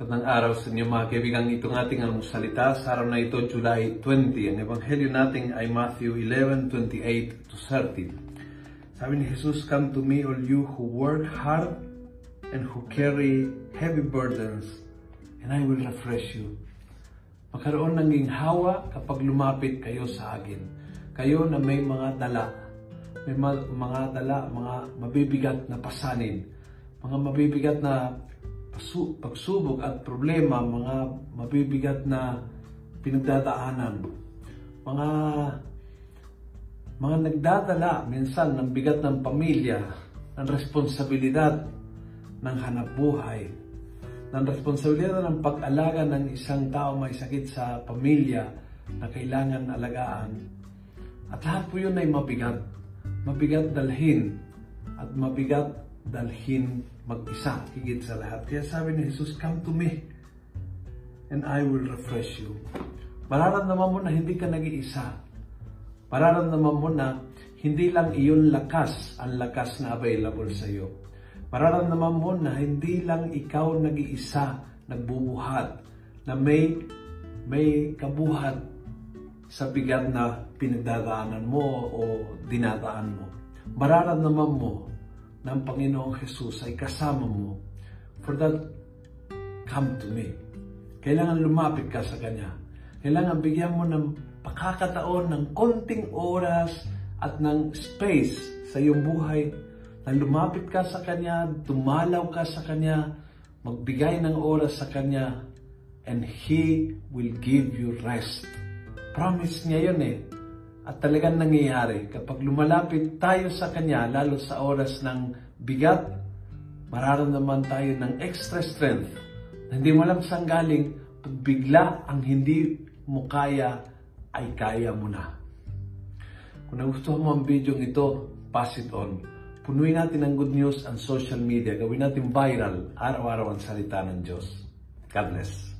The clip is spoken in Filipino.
araw sa inyo mga kaibigan. Itong ating almusalita sa araw na ito, July 20. Ang ebanghelyo natin ay Matthew 11:28 to 30. Sabi ni Jesus, Come to me all you who work hard and who carry heavy burdens, and I will refresh you. Magkaroon ng ginhawa kapag lumapit kayo sa akin. Kayo na may mga dala, may mga dala, mga mabibigat na pasanin, mga mabibigat na pagsubok at problema, mga mabibigat na pinagdadaanan, mga mga nagdadala minsan ng bigat ng pamilya, ng responsibilidad ng hanap buhay, ng responsibilidad ng pag-alaga ng isang tao may sakit sa pamilya na kailangan alagaan. At lahat po yun ay mabigat. Mabigat dalhin at mabigat dalhin mag-isa, higit sa lahat. Kaya sabi ni Jesus, come to me and I will refresh you. Mararamdaman mo na hindi ka nag-iisa. Mararamdaman mo na hindi lang iyon lakas ang lakas na available sa iyo. Mararamdaman mo na hindi lang ikaw nag-iisa, nagbubuhat, na may, may kabuhat sa bigat na pinagdadaanan mo o dinadaan mo. Mararamdaman mo ng Panginoong Jesus ay kasama mo. For that, come to me. Kailangan lumapit ka sa Kanya. Kailangan bigyan mo ng pakakataon ng konting oras at ng space sa iyong buhay na lumapit ka sa Kanya, dumalaw ka sa Kanya, magbigay ng oras sa Kanya, and He will give you rest. Promise niya yun eh. At talagang nangyayari, kapag lumalapit tayo sa Kanya, lalo sa oras ng bigat, mararamdaman tayo ng extra strength na hindi mo alam saan galing, pag bigla ang hindi mo kaya, ay kaya mo na. Kung nagustuhan mo ang video ito, pass it on. Punuin natin ang good news ang social media. Gawin natin viral araw-araw ang salita ng Diyos. God bless.